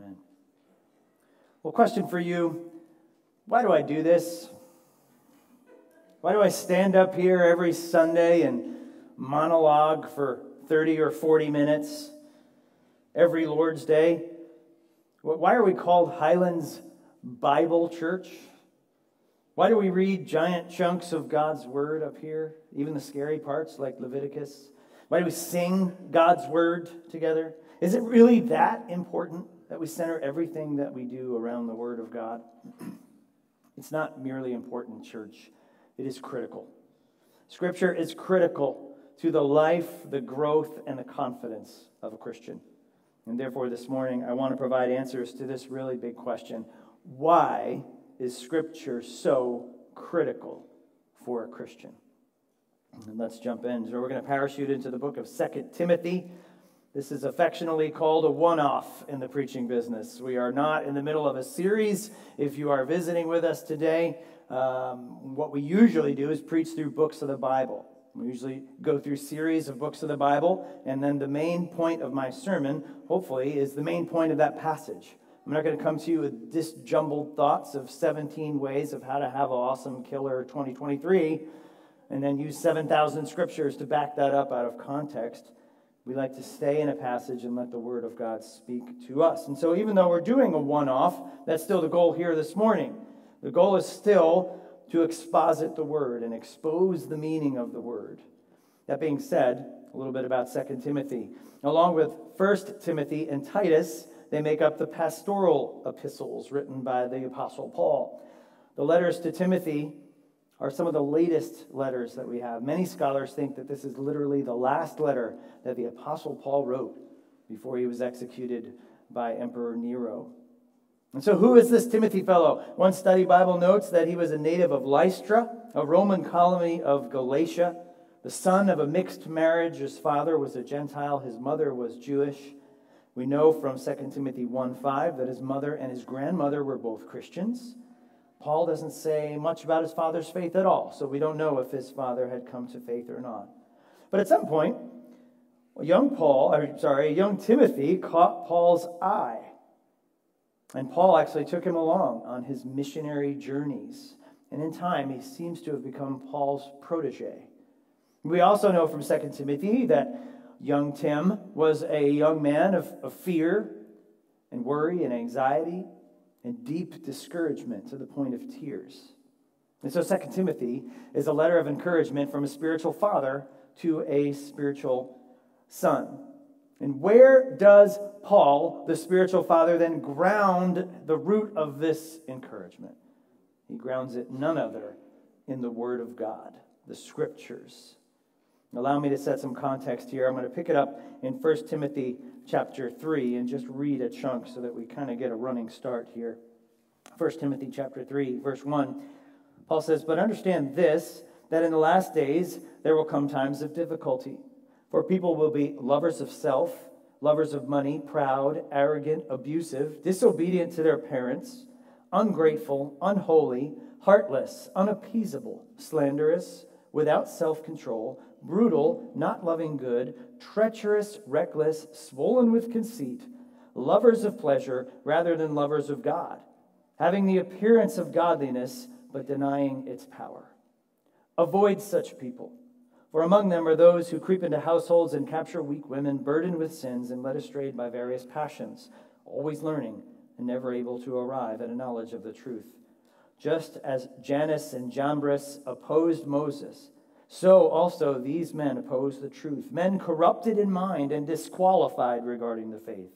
Amen. Well, question for you why do I do this? Why do I stand up here every Sunday and monologue for 30 or 40 minutes every Lord's Day? Why are we called Highlands Bible Church? Why do we read giant chunks of God's Word up here, even the scary parts like Leviticus? Why do we sing God's Word together? Is it really that important that we center everything that we do around the Word of God? It's not merely important, church, it is critical. Scripture is critical to the life, the growth, and the confidence of a Christian. And therefore, this morning, I want to provide answers to this really big question Why is Scripture so critical for a Christian? And let's jump in. So, we're going to parachute into the book of Second Timothy. This is affectionately called a one off in the preaching business. We are not in the middle of a series. If you are visiting with us today, um, what we usually do is preach through books of the Bible. We usually go through series of books of the Bible, and then the main point of my sermon, hopefully, is the main point of that passage. I'm not going to come to you with disjumbled thoughts of 17 ways of how to have an awesome killer 2023 and then use 7,000 scriptures to back that up out of context. We like to stay in a passage and let the Word of God speak to us. And so, even though we're doing a one off, that's still the goal here this morning. The goal is still to exposit the Word and expose the meaning of the Word. That being said, a little bit about 2 Timothy. Along with 1 Timothy and Titus, they make up the pastoral epistles written by the Apostle Paul. The letters to Timothy are some of the latest letters that we have. Many scholars think that this is literally the last letter that the Apostle Paul wrote before he was executed by Emperor Nero. And so, who is this Timothy fellow? One study Bible notes that he was a native of Lystra, a Roman colony of Galatia, the son of a mixed marriage. His father was a Gentile, his mother was Jewish. We know from 2 Timothy 1 5 that his mother and his grandmother were both Christians. Paul doesn't say much about his father's faith at all, so we don't know if his father had come to faith or not. But at some point, young Paul, or sorry, young Timothy caught Paul's eye. And Paul actually took him along on his missionary journeys. And in time, he seems to have become Paul's protege. We also know from 2 Timothy that young Tim was a young man of, of fear and worry and anxiety and deep discouragement to the point of tears. And so 2 Timothy is a letter of encouragement from a spiritual father to a spiritual son. And where does Paul, the spiritual father, then ground the root of this encouragement? He grounds it none other in the Word of God, the Scriptures. Allow me to set some context here. I'm going to pick it up in 1 Timothy chapter 3 and just read a chunk so that we kind of get a running start here. 1 Timothy chapter 3, verse 1. Paul says, But understand this, that in the last days there will come times of difficulty. For people will be lovers of self, lovers of money, proud, arrogant, abusive, disobedient to their parents, ungrateful, unholy, heartless, unappeasable, slanderous, without self control brutal, not loving good, treacherous, reckless, swollen with conceit, lovers of pleasure rather than lovers of God, having the appearance of godliness, but denying its power. Avoid such people. For among them are those who creep into households and capture weak women, burdened with sins and led astray by various passions, always learning and never able to arrive at a knowledge of the truth. Just as Jannes and Jambres opposed Moses, so also these men oppose the truth, men corrupted in mind and disqualified regarding the faith.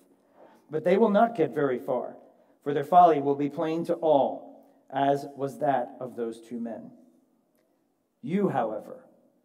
But they will not get very far, for their folly will be plain to all, as was that of those two men. You, however,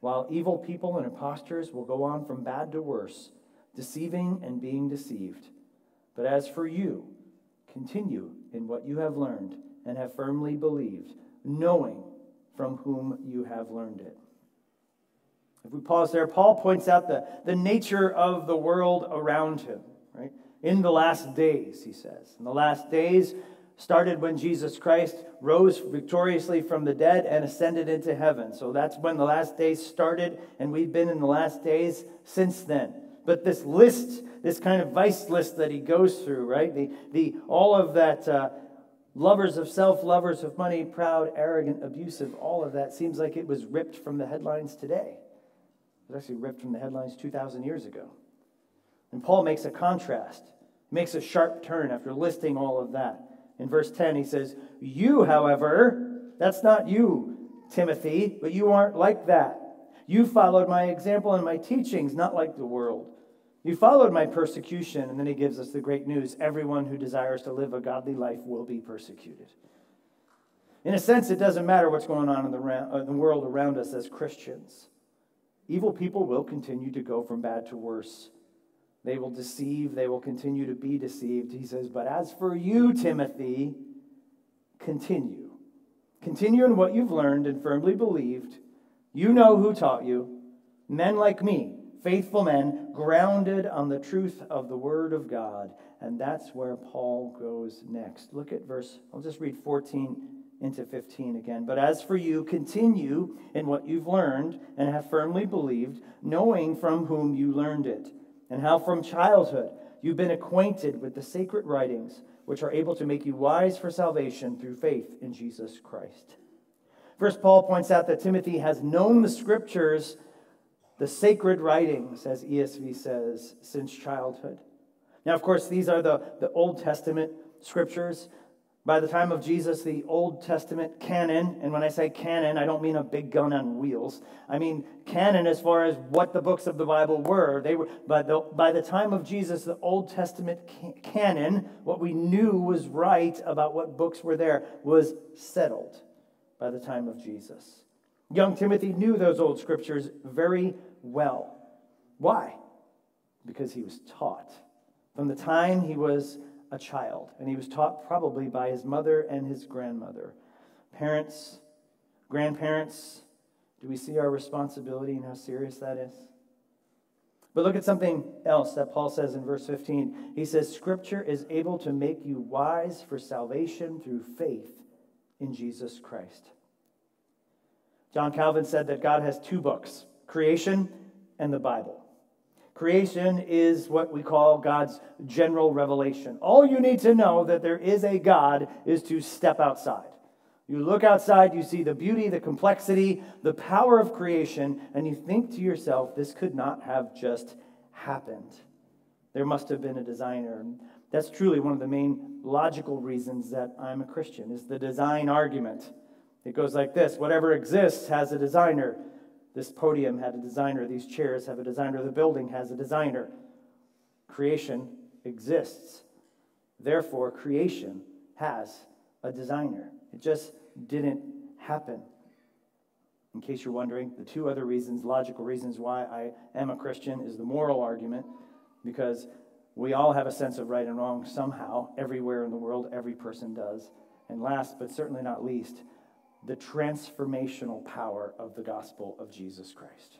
while evil people and impostors will go on from bad to worse, deceiving and being deceived. But as for you, continue in what you have learned and have firmly believed, knowing from whom you have learned it. If we pause there, Paul points out the, the nature of the world around him, right? In the last days, he says. In the last days started when Jesus Christ rose victoriously from the dead and ascended into heaven. So that's when the last days started, and we've been in the last days since then. But this list, this kind of vice list that he goes through, right? The, the, all of that uh, lovers of self, lovers of money, proud, arrogant, abusive, all of that seems like it was ripped from the headlines today. It was actually ripped from the headlines 2,000 years ago. And Paul makes a contrast, makes a sharp turn after listing all of that. In verse 10, he says, You, however, that's not you, Timothy, but you aren't like that. You followed my example and my teachings, not like the world. You followed my persecution. And then he gives us the great news everyone who desires to live a godly life will be persecuted. In a sense, it doesn't matter what's going on in the, uh, the world around us as Christians. Evil people will continue to go from bad to worse. They will deceive, they will continue to be deceived. He says, But as for you, Timothy, continue. Continue in what you've learned and firmly believed. You know who taught you. Men like me, faithful men, grounded on the truth of the Word of God. And that's where Paul goes next. Look at verse, I'll just read 14 into 15 again. But as for you, continue in what you've learned and have firmly believed, knowing from whom you learned it, and how from childhood you've been acquainted with the sacred writings, which are able to make you wise for salvation through faith in Jesus Christ. First, Paul points out that Timothy has known the scriptures the sacred writings, as ESV says, since childhood. Now, of course, these are the, the Old Testament scriptures. By the time of Jesus, the Old Testament canon, and when I say canon, I don't mean a big gun on wheels. I mean canon as far as what the books of the Bible were. They were by the, by the time of Jesus, the Old Testament canon, what we knew was right about what books were there, was settled by the time of Jesus. Young Timothy knew those old scriptures very well. Why? Because he was taught. From the time he was a child, and he was taught probably by his mother and his grandmother. Parents, grandparents, do we see our responsibility and how serious that is? But look at something else that Paul says in verse 15. He says, Scripture is able to make you wise for salvation through faith in Jesus Christ. John Calvin said that God has two books creation and the Bible. Creation is what we call God's general revelation. All you need to know that there is a God is to step outside. You look outside, you see the beauty, the complexity, the power of creation, and you think to yourself, this could not have just happened. There must have been a designer. That's truly one of the main logical reasons that I'm a Christian, is the design argument. It goes like this Whatever exists has a designer. This podium had a designer. These chairs have a designer. The building has a designer. Creation exists. Therefore, creation has a designer. It just didn't happen. In case you're wondering, the two other reasons, logical reasons why I am a Christian, is the moral argument, because we all have a sense of right and wrong somehow, everywhere in the world, every person does. And last, but certainly not least, the transformational power of the gospel of Jesus Christ.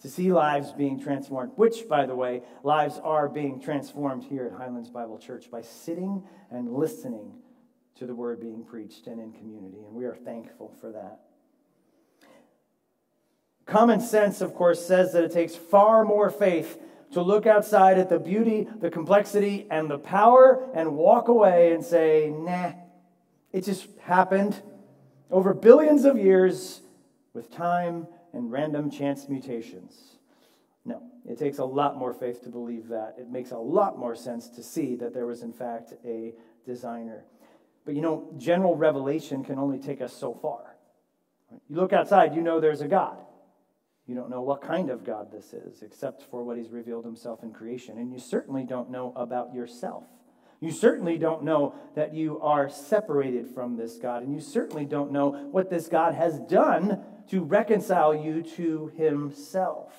To see lives being transformed, which, by the way, lives are being transformed here at Highlands Bible Church by sitting and listening to the word being preached and in community. And we are thankful for that. Common sense, of course, says that it takes far more faith to look outside at the beauty, the complexity, and the power and walk away and say, nah, it just happened over billions of years with time and random chance mutations. No, it takes a lot more faith to believe that. It makes a lot more sense to see that there was, in fact, a designer. But you know, general revelation can only take us so far. You look outside, you know there's a God. You don't know what kind of God this is, except for what He's revealed Himself in creation. And you certainly don't know about yourself. You certainly don't know that you are separated from this God, and you certainly don't know what this God has done to reconcile you to himself.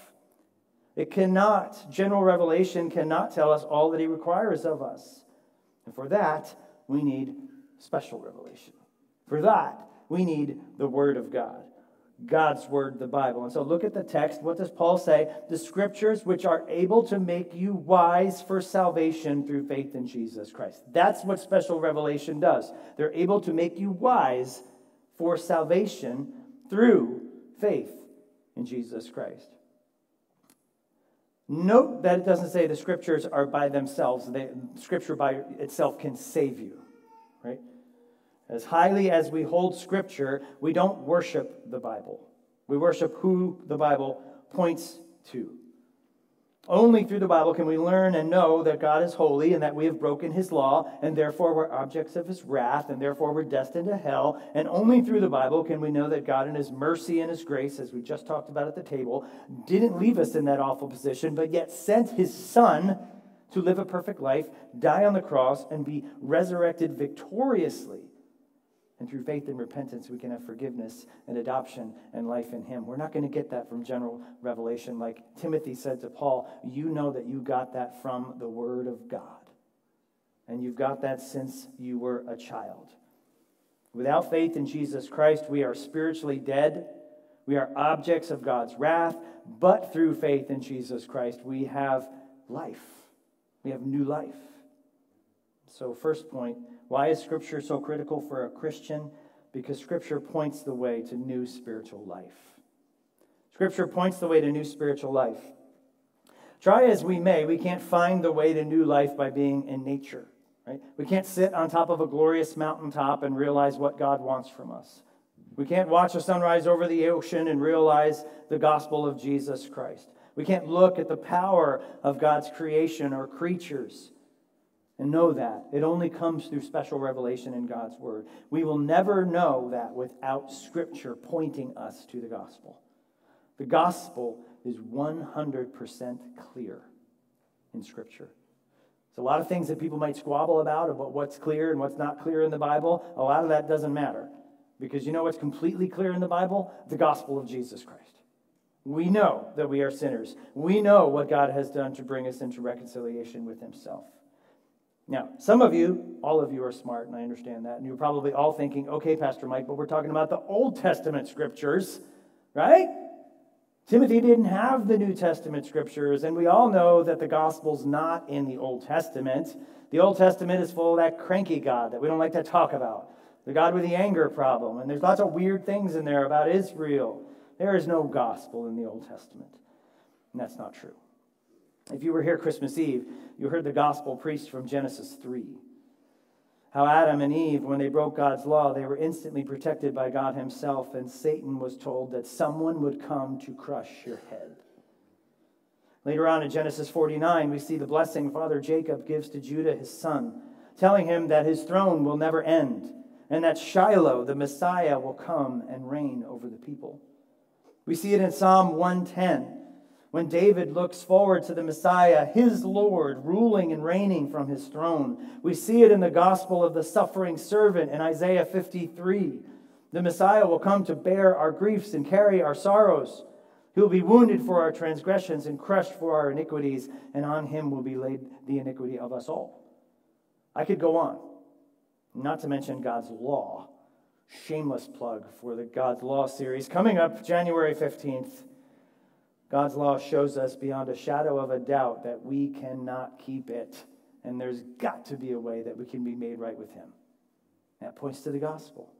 It cannot, general revelation cannot tell us all that he requires of us. And for that, we need special revelation. For that, we need the Word of God. God's Word, the Bible. And so look at the text. What does Paul say? The scriptures which are able to make you wise for salvation through faith in Jesus Christ. That's what special revelation does. They're able to make you wise for salvation through faith in Jesus Christ. Note that it doesn't say the scriptures are by themselves. They, scripture by itself can save you, right? As highly as we hold Scripture, we don't worship the Bible. We worship who the Bible points to. Only through the Bible can we learn and know that God is holy and that we have broken his law, and therefore we're objects of his wrath, and therefore we're destined to hell. And only through the Bible can we know that God, in his mercy and his grace, as we just talked about at the table, didn't leave us in that awful position, but yet sent his Son to live a perfect life, die on the cross, and be resurrected victoriously and through faith and repentance, we can have forgiveness and adoption and life in Him. We're not going to get that from general revelation. Like Timothy said to Paul, you know that you got that from the Word of God. And you've got that since you were a child. Without faith in Jesus Christ, we are spiritually dead. We are objects of God's wrath. But through faith in Jesus Christ, we have life. We have new life. So, first point why is Scripture so critical for a Christian? Because Scripture points the way to new spiritual life. Scripture points the way to new spiritual life. Try as we may, we can't find the way to new life by being in nature. Right? We can't sit on top of a glorious mountaintop and realize what God wants from us. We can't watch a sunrise over the ocean and realize the gospel of Jesus Christ. We can't look at the power of God's creation or creatures and know that. It only comes through special revelation in God's Word. We will never know that without Scripture pointing us to the gospel. The gospel is 100% clear in Scripture. There's a lot of things that people might squabble about, about what's clear and what's not clear in the Bible. A lot of that doesn't matter. Because you know what's completely clear in the Bible? The gospel of Jesus Christ. We know that we are sinners. We know what God has done to bring us into reconciliation with Himself. Now, some of you, all of you are smart, and I understand that. And you're probably all thinking, okay, Pastor Mike, but we're talking about the Old Testament scriptures, right? Timothy didn't have the New Testament scriptures, and we all know that the gospel's not in the Old Testament. The Old Testament is full of that cranky God that we don't like to talk about, the God with the anger problem. And there's lots of weird things in there about Israel. There is no gospel in the Old Testament. And that's not true. If you were here Christmas Eve, you heard the gospel preached from Genesis 3. How Adam and Eve, when they broke God's law, they were instantly protected by God Himself, and Satan was told that someone would come to crush your head. Later on in Genesis 49, we see the blessing Father Jacob gives to Judah, his son, telling him that his throne will never end, and that Shiloh, the Messiah, will come and reign over the people. We see it in Psalm 110 when David looks forward to the Messiah, his Lord, ruling and reigning from his throne. We see it in the gospel of the suffering servant in Isaiah 53. The Messiah will come to bear our griefs and carry our sorrows. He will be wounded for our transgressions and crushed for our iniquities, and on him will be laid the iniquity of us all. I could go on, not to mention God's law. Shameless plug for the God's Law series coming up January 15th. God's law shows us beyond a shadow of a doubt that we cannot keep it. And there's got to be a way that we can be made right with Him. That points to the gospel.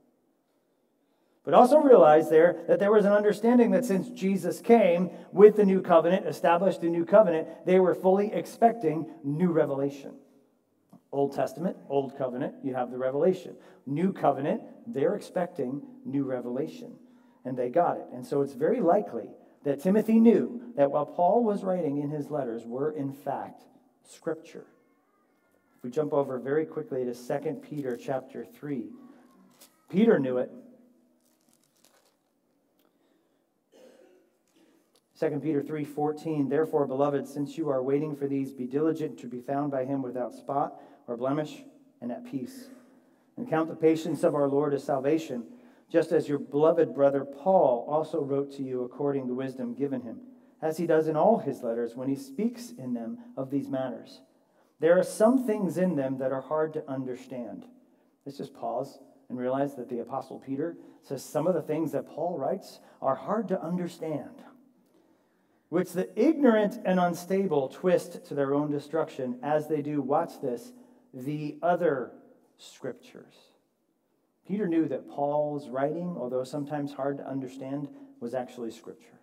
But also realize there that there was an understanding that since Jesus came with the new covenant, established the new covenant, they were fully expecting new revelation. Old Testament, Old Covenant, you have the revelation. New Covenant, they're expecting new revelation. And they got it. And so it's very likely that Timothy knew that what Paul was writing in his letters were, in fact, Scripture. If we jump over very quickly to 2 Peter chapter 3, Peter knew it. 2 Peter 3:14 Therefore beloved since you are waiting for these be diligent to be found by him without spot or blemish and at peace and count the patience of our Lord as salvation just as your beloved brother Paul also wrote to you according to wisdom given him, as he does in all his letters when he speaks in them of these matters. There are some things in them that are hard to understand. Let's just pause and realize that the Apostle Peter says some of the things that Paul writes are hard to understand, which the ignorant and unstable twist to their own destruction as they do, watch this, the other scriptures. Peter knew that Paul's writing, although sometimes hard to understand, was actually scripture.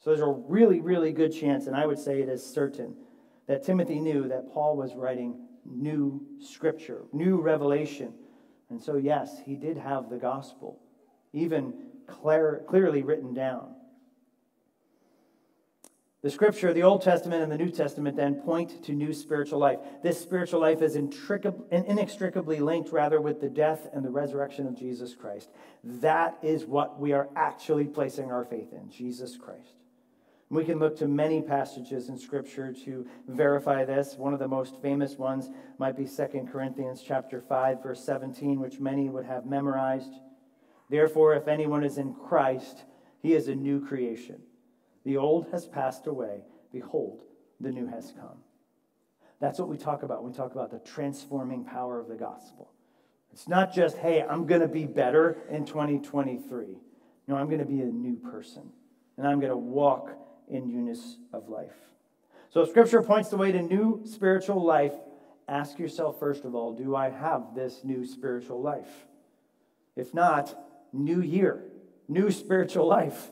So there's a really, really good chance, and I would say it is certain, that Timothy knew that Paul was writing new scripture, new revelation. And so, yes, he did have the gospel, even clear, clearly written down. The scripture, the Old Testament and the New Testament, then point to new spiritual life. This spiritual life is inextricably linked, rather, with the death and the resurrection of Jesus Christ. That is what we are actually placing our faith in Jesus Christ. We can look to many passages in Scripture to verify this. One of the most famous ones might be 2 Corinthians chapter 5, verse 17, which many would have memorized. Therefore, if anyone is in Christ, he is a new creation. The old has passed away. Behold, the new has come. That's what we talk about when we talk about the transforming power of the gospel. It's not just, hey, I'm going to be better in 2023. No, I'm going to be a new person. And I'm going to walk in newness of life. So, if Scripture points the way to new spiritual life, ask yourself first of all do I have this new spiritual life? If not, new year, new spiritual life.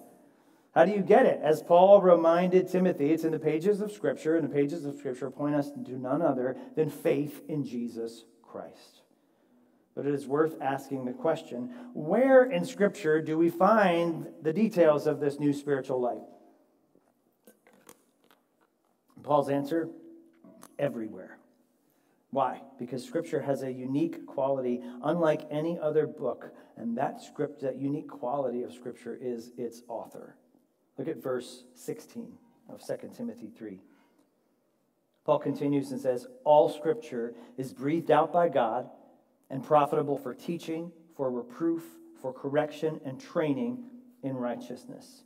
How do you get it? As Paul reminded Timothy, it's in the pages of Scripture, and the pages of Scripture point us to none other than faith in Jesus Christ. But it is worth asking the question where in Scripture do we find the details of this new spiritual life? Paul's answer everywhere. Why? Because Scripture has a unique quality, unlike any other book, and that script, that unique quality of Scripture is its author. Look at verse 16 of 2 Timothy 3. Paul continues and says, All Scripture is breathed out by God and profitable for teaching, for reproof, for correction, and training in righteousness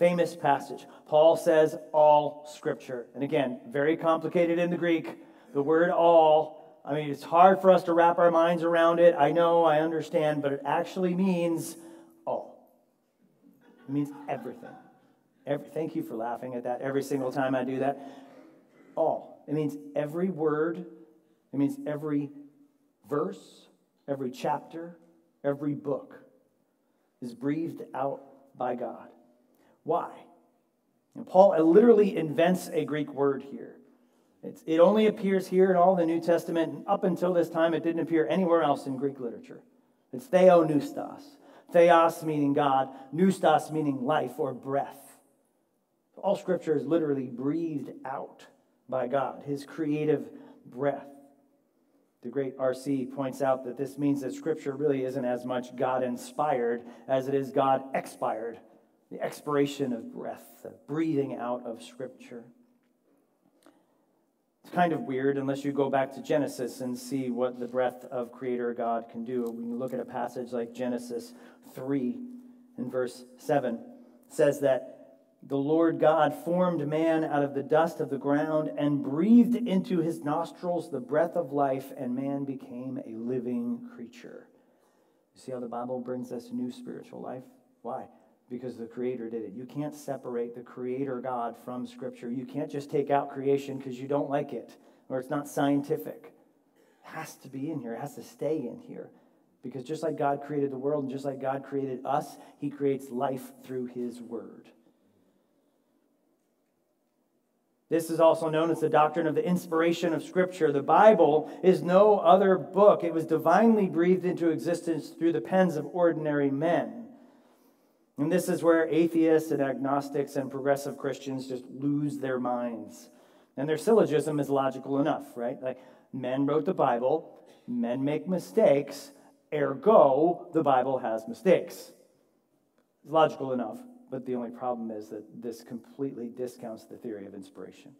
famous passage. Paul says all scripture. And again, very complicated in the Greek. The word all, I mean, it's hard for us to wrap our minds around it. I know, I understand, but it actually means all. It means everything. Every, thank you for laughing at that every single time I do that. All. It means every word, it means every verse, every chapter, every book is breathed out by God. Why? And Paul literally invents a Greek word here. It's, it only appears here in all the New Testament, and up until this time, it didn't appear anywhere else in Greek literature. It's theopneustos. Theos meaning God, pneustos meaning life or breath. All scripture is literally breathed out by God, his creative breath. The great R.C. points out that this means that scripture really isn't as much God inspired as it is God expired the expiration of breath, the breathing out of Scripture. It's kind of weird unless you go back to Genesis and see what the breath of Creator God can do. We can look at a passage like Genesis 3 in verse 7. It says that the Lord God formed man out of the dust of the ground and breathed into his nostrils the breath of life, and man became a living creature. You see how the Bible brings us new spiritual life? Why? because the Creator did it. You can't separate the Creator God from Scripture. You can't just take out creation because you don't like it or it's not scientific. It has to be in here, it has to stay in here. Because just like God created the world and just like God created us, He creates life through His Word. This is also known as the doctrine of the inspiration of Scripture. The Bible is no other book. It was divinely breathed into existence through the pens of ordinary men. And this is where atheists and agnostics and progressive Christians just lose their minds. And their syllogism is logical enough, right? Like, men wrote the Bible, men make mistakes, ergo, the Bible has mistakes. It's logical enough, but the only problem is that this completely discounts the theory of inspiration,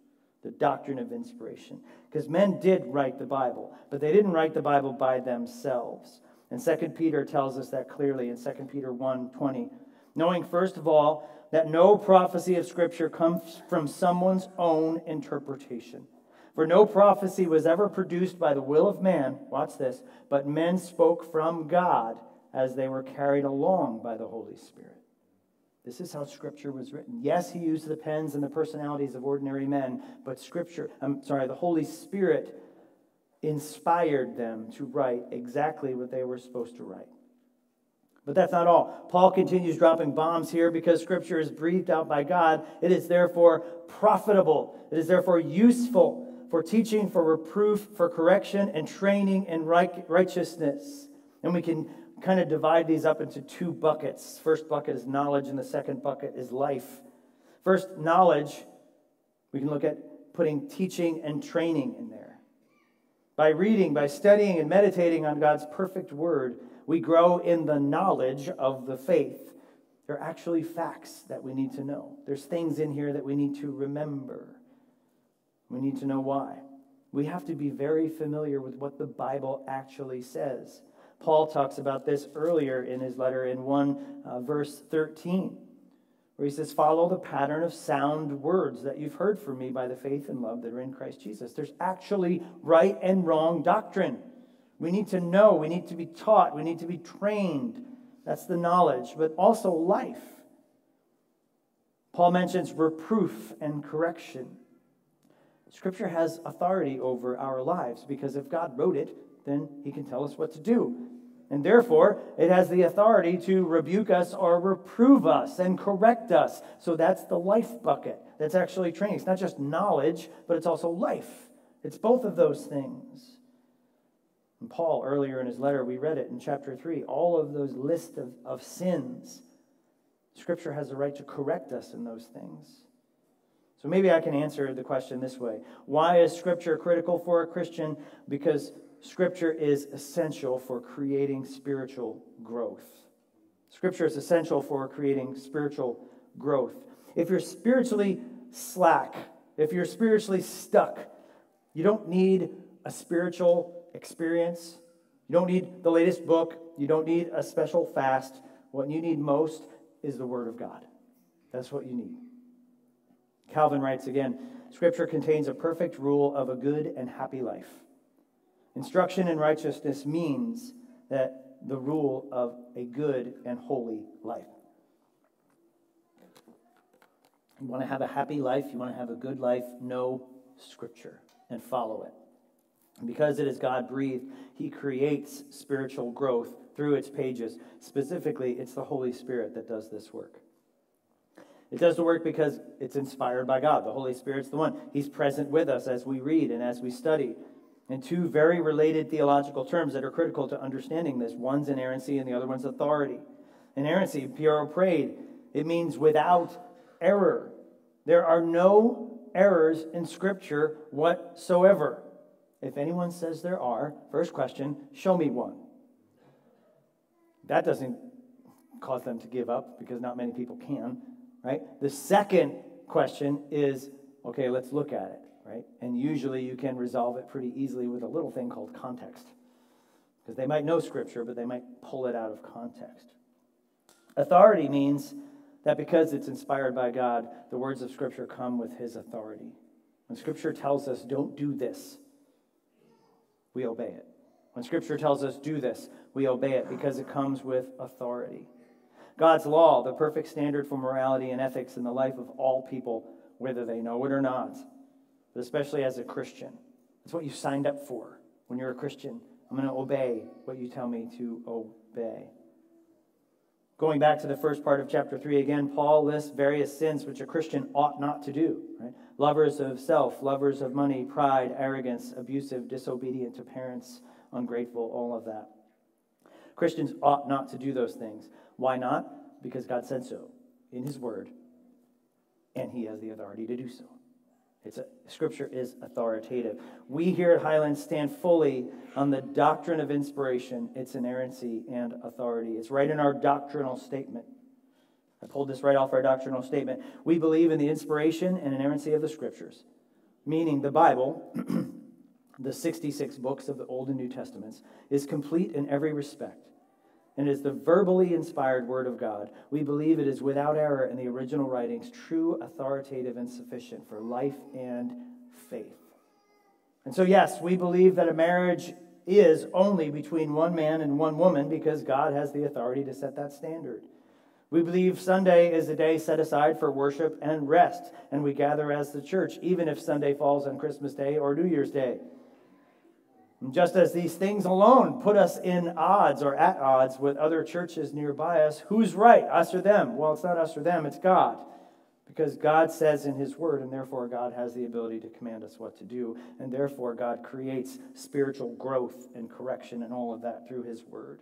the doctrine of inspiration. Because men did write the Bible, but they didn't write the Bible by themselves. And 2 Peter tells us that clearly in 2 Peter 1 20 knowing first of all that no prophecy of Scripture comes from someone's own interpretation. For no prophecy was ever produced by the will of man, watch this, but men spoke from God as they were carried along by the Holy Spirit. This is how Scripture was written. Yes, he used the pens and the personalities of ordinary men, but Scripture, I'm sorry, the Holy Spirit inspired them to write exactly what they were supposed to write. But that's not all. Paul continues dropping bombs here because Scripture is breathed out by God. It is therefore profitable, it is therefore useful for teaching, for reproof, for correction, and training in righteousness. And we can kind of divide these up into two buckets. First bucket is knowledge, and the second bucket is life. First, knowledge, we can look at putting teaching and training in there. By reading, by studying, and meditating on God's perfect word, we grow in the knowledge of the faith. There are actually facts that we need to know. There's things in here that we need to remember. We need to know why. We have to be very familiar with what the Bible actually says. Paul talks about this earlier in his letter in 1 uh, verse 13, where he says, Follow the pattern of sound words that you've heard from me by the faith and love that are in Christ Jesus. There's actually right and wrong doctrine. We need to know, we need to be taught, we need to be trained. That's the knowledge, but also life. Paul mentions reproof and correction. Scripture has authority over our lives because if God wrote it, then he can tell us what to do. And therefore, it has the authority to rebuke us or reprove us and correct us. So that's the life bucket. That's actually training. It's not just knowledge, but it's also life. It's both of those things. And Paul, earlier in his letter, we read it in chapter 3, all of those list of, of sins. Scripture has the right to correct us in those things. So maybe I can answer the question this way Why is Scripture critical for a Christian? Because Scripture is essential for creating spiritual growth. Scripture is essential for creating spiritual growth. If you're spiritually slack, if you're spiritually stuck, you don't need a spiritual experience. You don't need the latest book. You don't need a special fast. What you need most is the Word of God. That's what you need. Calvin writes again Scripture contains a perfect rule of a good and happy life. Instruction in righteousness means that the rule of a good and holy life. You want to have a happy life, you want to have a good life, know Scripture and follow it. Because it is God breathed, He creates spiritual growth through its pages. Specifically, it's the Holy Spirit that does this work. It does the work because it's inspired by God. The Holy Spirit's the one. He's present with us as we read and as we study and two very related theological terms that are critical to understanding this. One's inerrancy and the other one's authority. Inerrancy, Piero prayed, it means without error. There are no errors in Scripture whatsoever. If anyone says there are, first question, show me one. That doesn't cause them to give up because not many people can, right? The second question is okay, let's look at it right? And usually you can resolve it pretty easily with a little thing called context. Because they might know Scripture, but they might pull it out of context. Authority means that because it's inspired by God, the words of Scripture come with His authority. When Scripture tells us, don't do this, we obey it. When Scripture tells us, do this, we obey it because it comes with authority. God's law, the perfect standard for morality and ethics in the life of all people, whether they know it or not, but especially as a Christian. That's what you signed up for when you're a Christian. I'm going to obey what you tell me to obey. Going back to the first part of chapter 3 again, Paul lists various sins which a Christian ought not to do. Right? Lovers of self, lovers of money, pride, arrogance, abusive, disobedient to parents, ungrateful, all of that. Christians ought not to do those things. Why not? Because God said so in His Word, and He has the authority to do so. It's a, scripture is authoritative. We here at Highland stand fully on the doctrine of inspiration, its inerrancy and authority. It's right in our doctrinal statement. I pulled this right off our doctrinal statement. We believe in the inspiration and inerrancy of the scriptures, meaning the Bible, the 66 books of the Old and New Testaments, is complete in every respect and is the verbally inspired Word of God. We believe it is without error in the original writings, true, authoritative, and sufficient for life and faith. And so, yes, we believe that a marriage is only between one man and one woman because God has the authority to set that standard. We believe Sunday is a day set aside for worship and rest, and we gather as the church, even if Sunday falls on Christmas Day or New Year's Day. Just as these things alone put us in odds or at odds with other churches nearby us, who's right, us or them? Well, it's not us or them, it's God. Because God says in His Word, and therefore God has the ability to command us what to do, and therefore God creates spiritual growth and correction and all of that through His Word.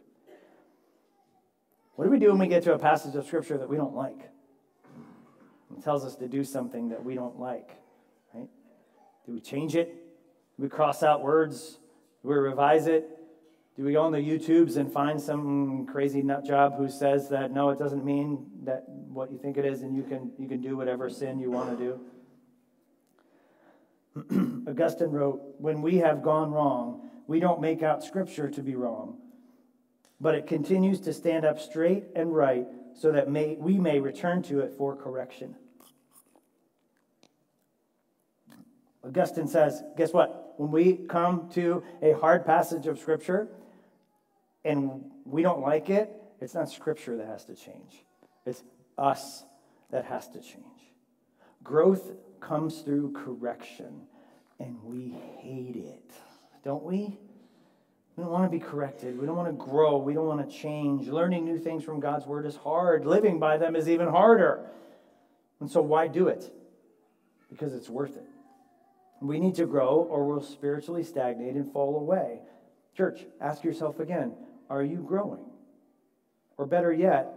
What do we do when we get to a passage of Scripture that we don't like? It tells us to do something that we don't like, right? Do we change it? Do we cross out words? Do we revise it? Do we go on the YouTubes and find some crazy nut job who says that no, it doesn't mean that what you think it is, and you can you can do whatever sin you want to do? Augustine wrote, "When we have gone wrong, we don't make out Scripture to be wrong but it continues to stand up straight and right so that may, we may return to it for correction. Augustine says, guess what? When we come to a hard passage of Scripture and we don't like it, it's not Scripture that has to change, it's us that has to change. Growth comes through correction, and we hate it, don't we? We don't want to be corrected. We don't want to grow. We don't want to change. Learning new things from God's word is hard. Living by them is even harder. And so, why do it? Because it's worth it. We need to grow or we'll spiritually stagnate and fall away. Church, ask yourself again are you growing? Or better yet,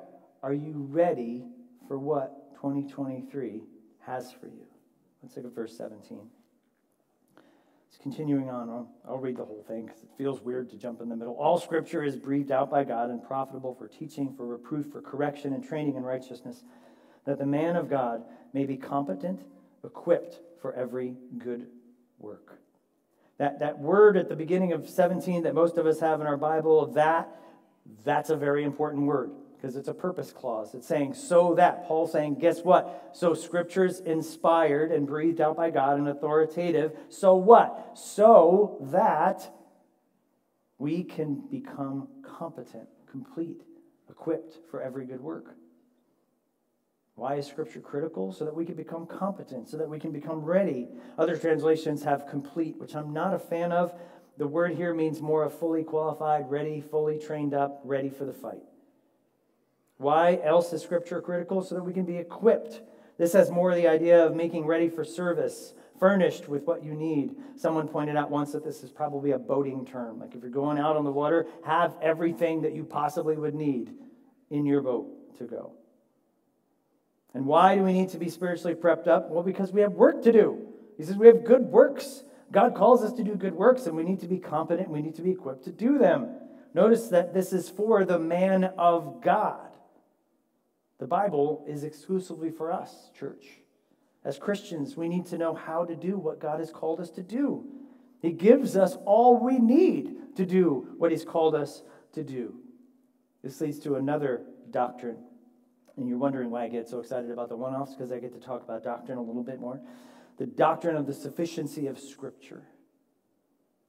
are you ready for what 2023 has for you? Let's look at verse 17. It's continuing on. I'll, I'll read the whole thing because it feels weird to jump in the middle. All scripture is breathed out by God and profitable for teaching, for reproof, for correction, and training in righteousness, that the man of God may be competent, equipped for every good work. That, that word at the beginning of 17 that most of us have in our Bible, that, that's a very important word because it's a purpose clause. It's saying, so that. Paul's saying, guess what? So scripture's inspired and breathed out by God and authoritative. So what? So that we can become competent, complete, equipped for every good work. Why is Scripture critical? So that we can become competent, so that we can become ready. Other translations have complete, which I'm not a fan of. The word here means more of fully qualified, ready, fully trained up, ready for the fight. Why else is Scripture critical? So that we can be equipped. This has more the idea of making ready for service, furnished with what you need. Someone pointed out once that this is probably a boating term. Like if you're going out on the water, have everything that you possibly would need in your boat to go. And why do we need to be spiritually prepped up? Well, because we have work to do. He says we have good works. God calls us to do good works, and we need to be competent, we need to be equipped to do them. Notice that this is for the man of God. The Bible is exclusively for us, church. As Christians, we need to know how to do what God has called us to do. He gives us all we need to do what He's called us to do. This leads to another doctrine. And you're wondering why I get so excited about the one offs, because I get to talk about doctrine a little bit more. The doctrine of the sufficiency of Scripture.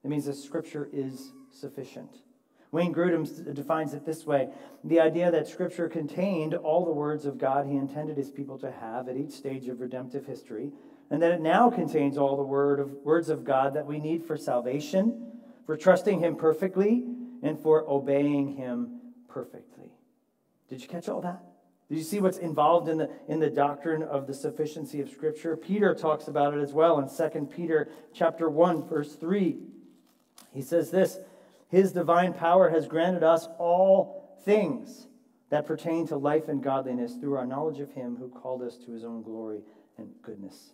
It means that Scripture is sufficient. Wayne Grudem uh, defines it this way the idea that Scripture contained all the words of God he intended his people to have at each stage of redemptive history, and that it now contains all the word of, words of God that we need for salvation, for trusting him perfectly, and for obeying him perfectly. Did you catch all that? Did you see what's involved in the, in the doctrine of the sufficiency of Scripture? Peter talks about it as well in 2 Peter chapter 1, verse 3. He says this his divine power has granted us all things that pertain to life and godliness through our knowledge of Him who called us to His own glory and goodness.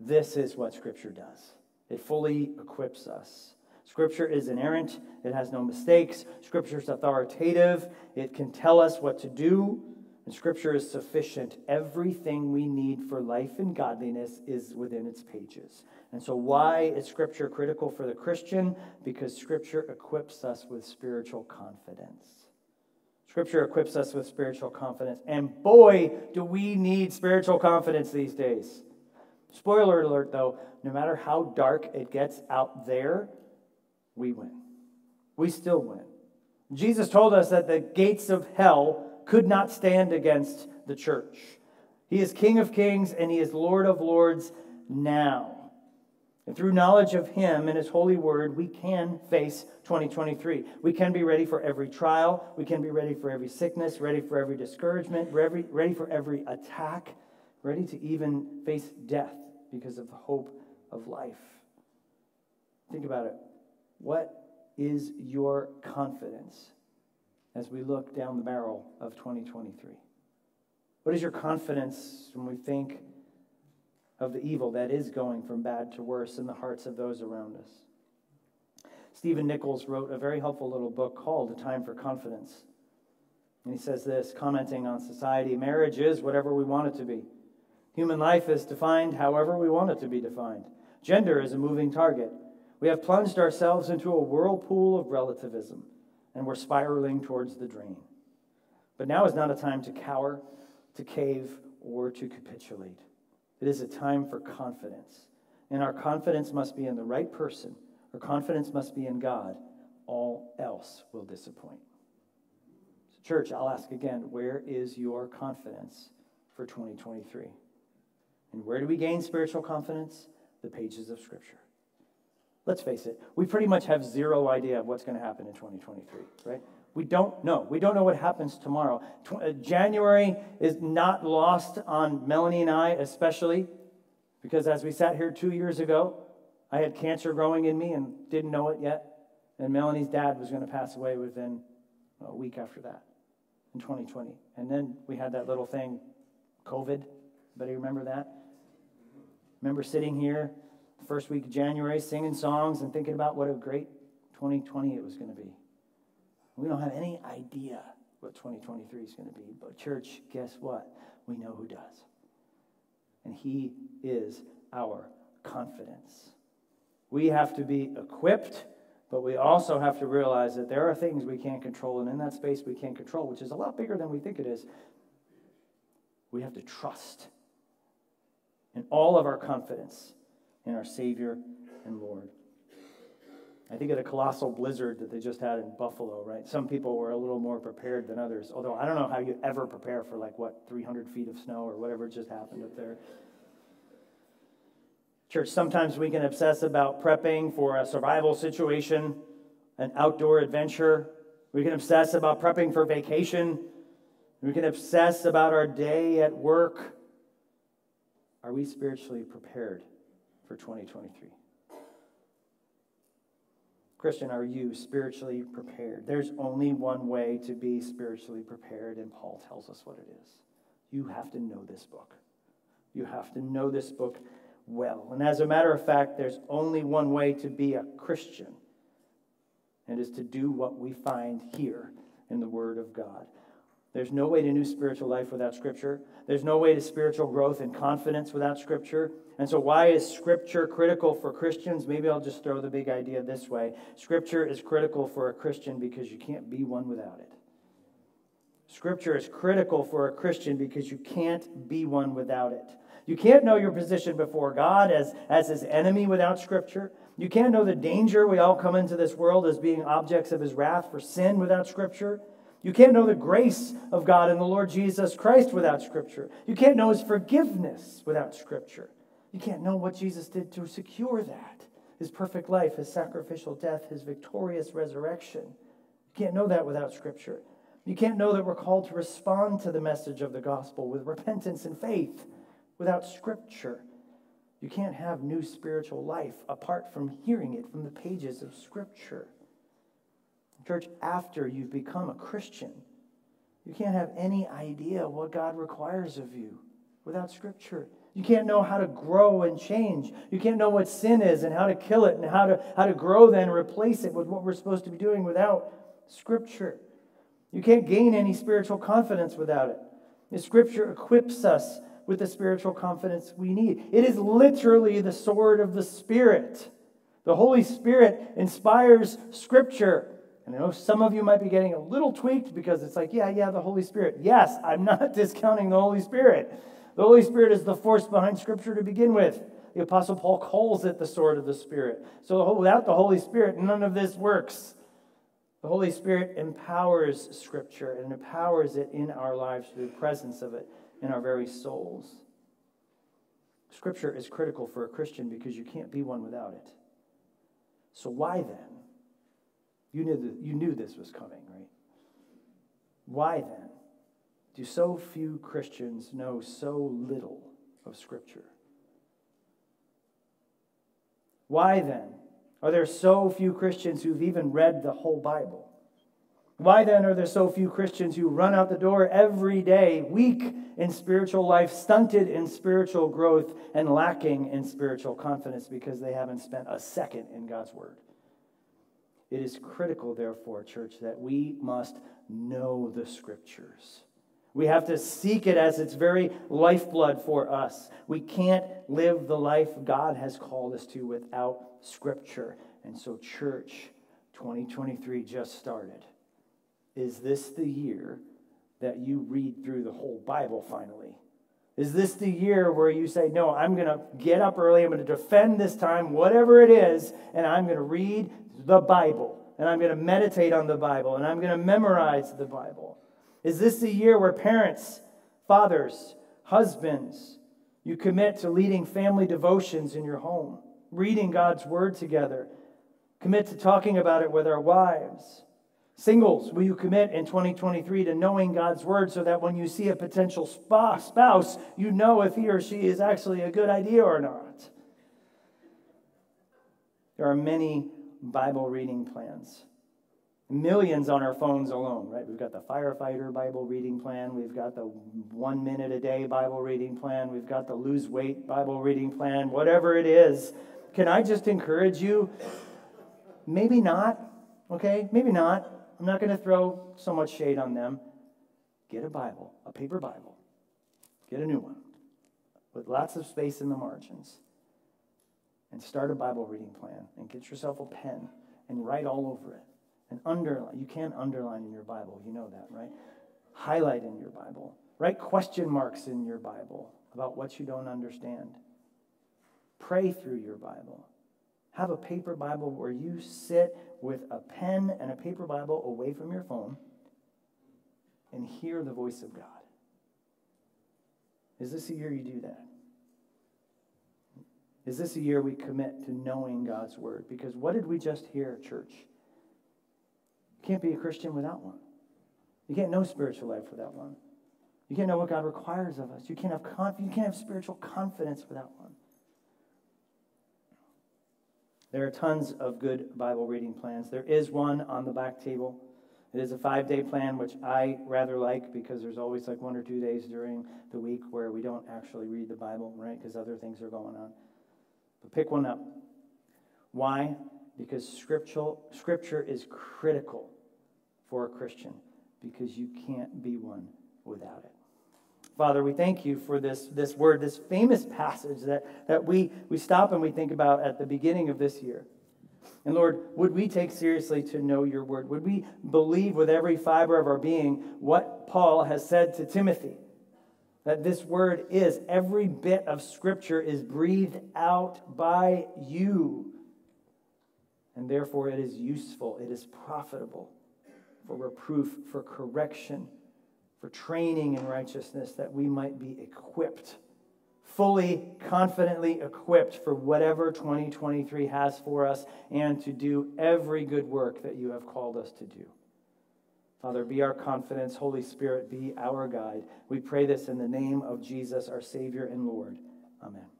This is what Scripture does it fully equips us. Scripture is inerrant, it has no mistakes. Scripture is authoritative, it can tell us what to do. And Scripture is sufficient. Everything we need for life and godliness is within its pages. And so, why is Scripture critical for the Christian? Because Scripture equips us with spiritual confidence. Scripture equips us with spiritual confidence. And boy, do we need spiritual confidence these days. Spoiler alert, though, no matter how dark it gets out there, we win. We still win. Jesus told us that the gates of hell could not stand against the church. He is King of kings and he is Lord of lords now. And through knowledge of him and his holy word, we can face 2023. We can be ready for every trial. We can be ready for every sickness, ready for every discouragement, ready, ready for every attack, ready to even face death because of the hope of life. Think about it. What is your confidence as we look down the barrel of 2023? What is your confidence when we think of the evil that is going from bad to worse in the hearts of those around us? Stephen Nichols wrote a very helpful little book called A Time for Confidence. And he says this, commenting on society marriage is whatever we want it to be. Human life is defined however we want it to be defined. Gender is a moving target. We have plunged ourselves into a whirlpool of relativism, and we're spiraling towards the drain. But now is not a time to cower, to cave, or to capitulate. It is a time for confidence. And our confidence must be in the right person, our confidence must be in God. All else will disappoint. So church, I'll ask again where is your confidence for 2023? And where do we gain spiritual confidence? The pages of Scripture. Let's face it, we pretty much have zero idea of what's going to happen in 2023, right? We don't know. We don't know what happens tomorrow. Uh, January is not lost on Melanie and I, especially because as we sat here two years ago, I had cancer growing in me and didn't know it yet. And Melanie's dad was going to pass away within a week after that in 2020. And then we had that little thing, COVID. Anybody remember that? Remember sitting here first week of January singing songs and thinking about what a great 2020 it was going to be. We don't have any idea what 2023 is going to be. But, church, guess what? We know who does. And He is our confidence. We have to be equipped, but we also have to realize that there are things we can't control. And in that space we can't control, which is a lot bigger than we think it is, we have to trust in all of our confidence in our Savior and Lord. I think of the colossal blizzard that they just had in Buffalo, right? Some people were a little more prepared than others. Although I don't know how you ever prepare for like what 300 feet of snow or whatever just happened up there. Church, sometimes we can obsess about prepping for a survival situation, an outdoor adventure. We can obsess about prepping for vacation. We can obsess about our day at work. Are we spiritually prepared for 2023? Christian, are you spiritually prepared? There's only one way to be spiritually prepared, and Paul tells us what it is. You have to know this book. You have to know this book well. And as a matter of fact, there's only one way to be a Christian, and is to do what we find here in the Word of God. There's no way to new spiritual life without Scripture. There's no way to spiritual growth and confidence without Scripture. And so, why is Scripture critical for Christians? Maybe I'll just throw the big idea this way Scripture is critical for a Christian because you can't be one without it. Scripture is critical for a Christian because you can't be one without it. You can't know your position before God as, as his enemy without Scripture. You can't know the danger we all come into this world as being objects of his wrath for sin without Scripture. You can't know the grace of God in the Lord Jesus Christ without Scripture. You can't know his forgiveness without Scripture. You can't know what Jesus did to secure that his perfect life, his sacrificial death, his victorious resurrection. You can't know that without Scripture. You can't know that we're called to respond to the message of the gospel with repentance and faith without Scripture. You can't have new spiritual life apart from hearing it from the pages of Scripture. Church, after you've become a Christian, you can't have any idea what God requires of you without Scripture. You can't know how to grow and change. You can't know what sin is and how to kill it and how to, how to grow then replace it with what we're supposed to be doing without Scripture. You can't gain any spiritual confidence without it. The Scripture equips us with the spiritual confidence we need. It is literally the sword of the Spirit. The Holy Spirit inspires Scripture. And I know some of you might be getting a little tweaked because it's like, yeah, yeah, the Holy Spirit. Yes, I'm not discounting the Holy Spirit. The Holy Spirit is the force behind Scripture to begin with. The Apostle Paul calls it the sword of the Spirit. So without the Holy Spirit, none of this works. The Holy Spirit empowers Scripture and empowers it in our lives through the presence of it in our very souls. Scripture is critical for a Christian because you can't be one without it. So, why then? You knew, that, you knew this was coming, right? Why then do so few Christians know so little of Scripture? Why then are there so few Christians who've even read the whole Bible? Why then are there so few Christians who run out the door every day, weak in spiritual life, stunted in spiritual growth, and lacking in spiritual confidence because they haven't spent a second in God's Word? It is critical, therefore, church, that we must know the Scriptures. We have to seek it as its very lifeblood for us. We can't live the life God has called us to without Scripture. And so, church, 2023 just started. Is this the year that you read through the whole Bible finally? Is this the year where you say, No, I'm going to get up early, I'm going to defend this time, whatever it is, and I'm going to read the Bible, and I'm going to meditate on the Bible, and I'm going to memorize the Bible? Is this the year where parents, fathers, husbands, you commit to leading family devotions in your home, reading God's word together, commit to talking about it with our wives? Singles, will you commit in 2023 to knowing God's word so that when you see a potential spouse, you know if he or she is actually a good idea or not? There are many Bible reading plans. Millions on our phones alone, right? We've got the firefighter Bible reading plan. We've got the one minute a day Bible reading plan. We've got the lose weight Bible reading plan, whatever it is. Can I just encourage you? Maybe not, okay? Maybe not. I'm not going to throw so much shade on them. Get a Bible, a paper Bible. Get a new one with lots of space in the margins and start a Bible reading plan and get yourself a pen and write all over it and underline. You can't underline in your Bible, you know that, right? Highlight in your Bible. Write question marks in your Bible about what you don't understand. Pray through your Bible. Have a paper Bible where you sit with a pen and a paper Bible away from your phone and hear the voice of God. Is this a year you do that? Is this a year we commit to knowing God's word? Because what did we just hear, church? You can't be a Christian without one. You can't know spiritual life without one. You can't know what God requires of us. You can't have conf- you can't have spiritual confidence without one. There are tons of good Bible reading plans. There is one on the back table. It is a five day plan, which I rather like because there's always like one or two days during the week where we don't actually read the Bible, right? Because other things are going on. But pick one up. Why? Because scriptural, scripture is critical for a Christian because you can't be one without it. Father, we thank you for this, this word, this famous passage that, that we, we stop and we think about at the beginning of this year. And Lord, would we take seriously to know your word? Would we believe with every fiber of our being what Paul has said to Timothy? that this word is. Every bit of Scripture is breathed out by you. And therefore, it is useful, it is profitable for reproof, for correction, for training in righteousness, that we might be equipped, fully, confidently equipped for whatever 2023 has for us, and to do every good work that you have called us to do. Father, be our confidence. Holy Spirit, be our guide. We pray this in the name of Jesus, our Savior and Lord. Amen.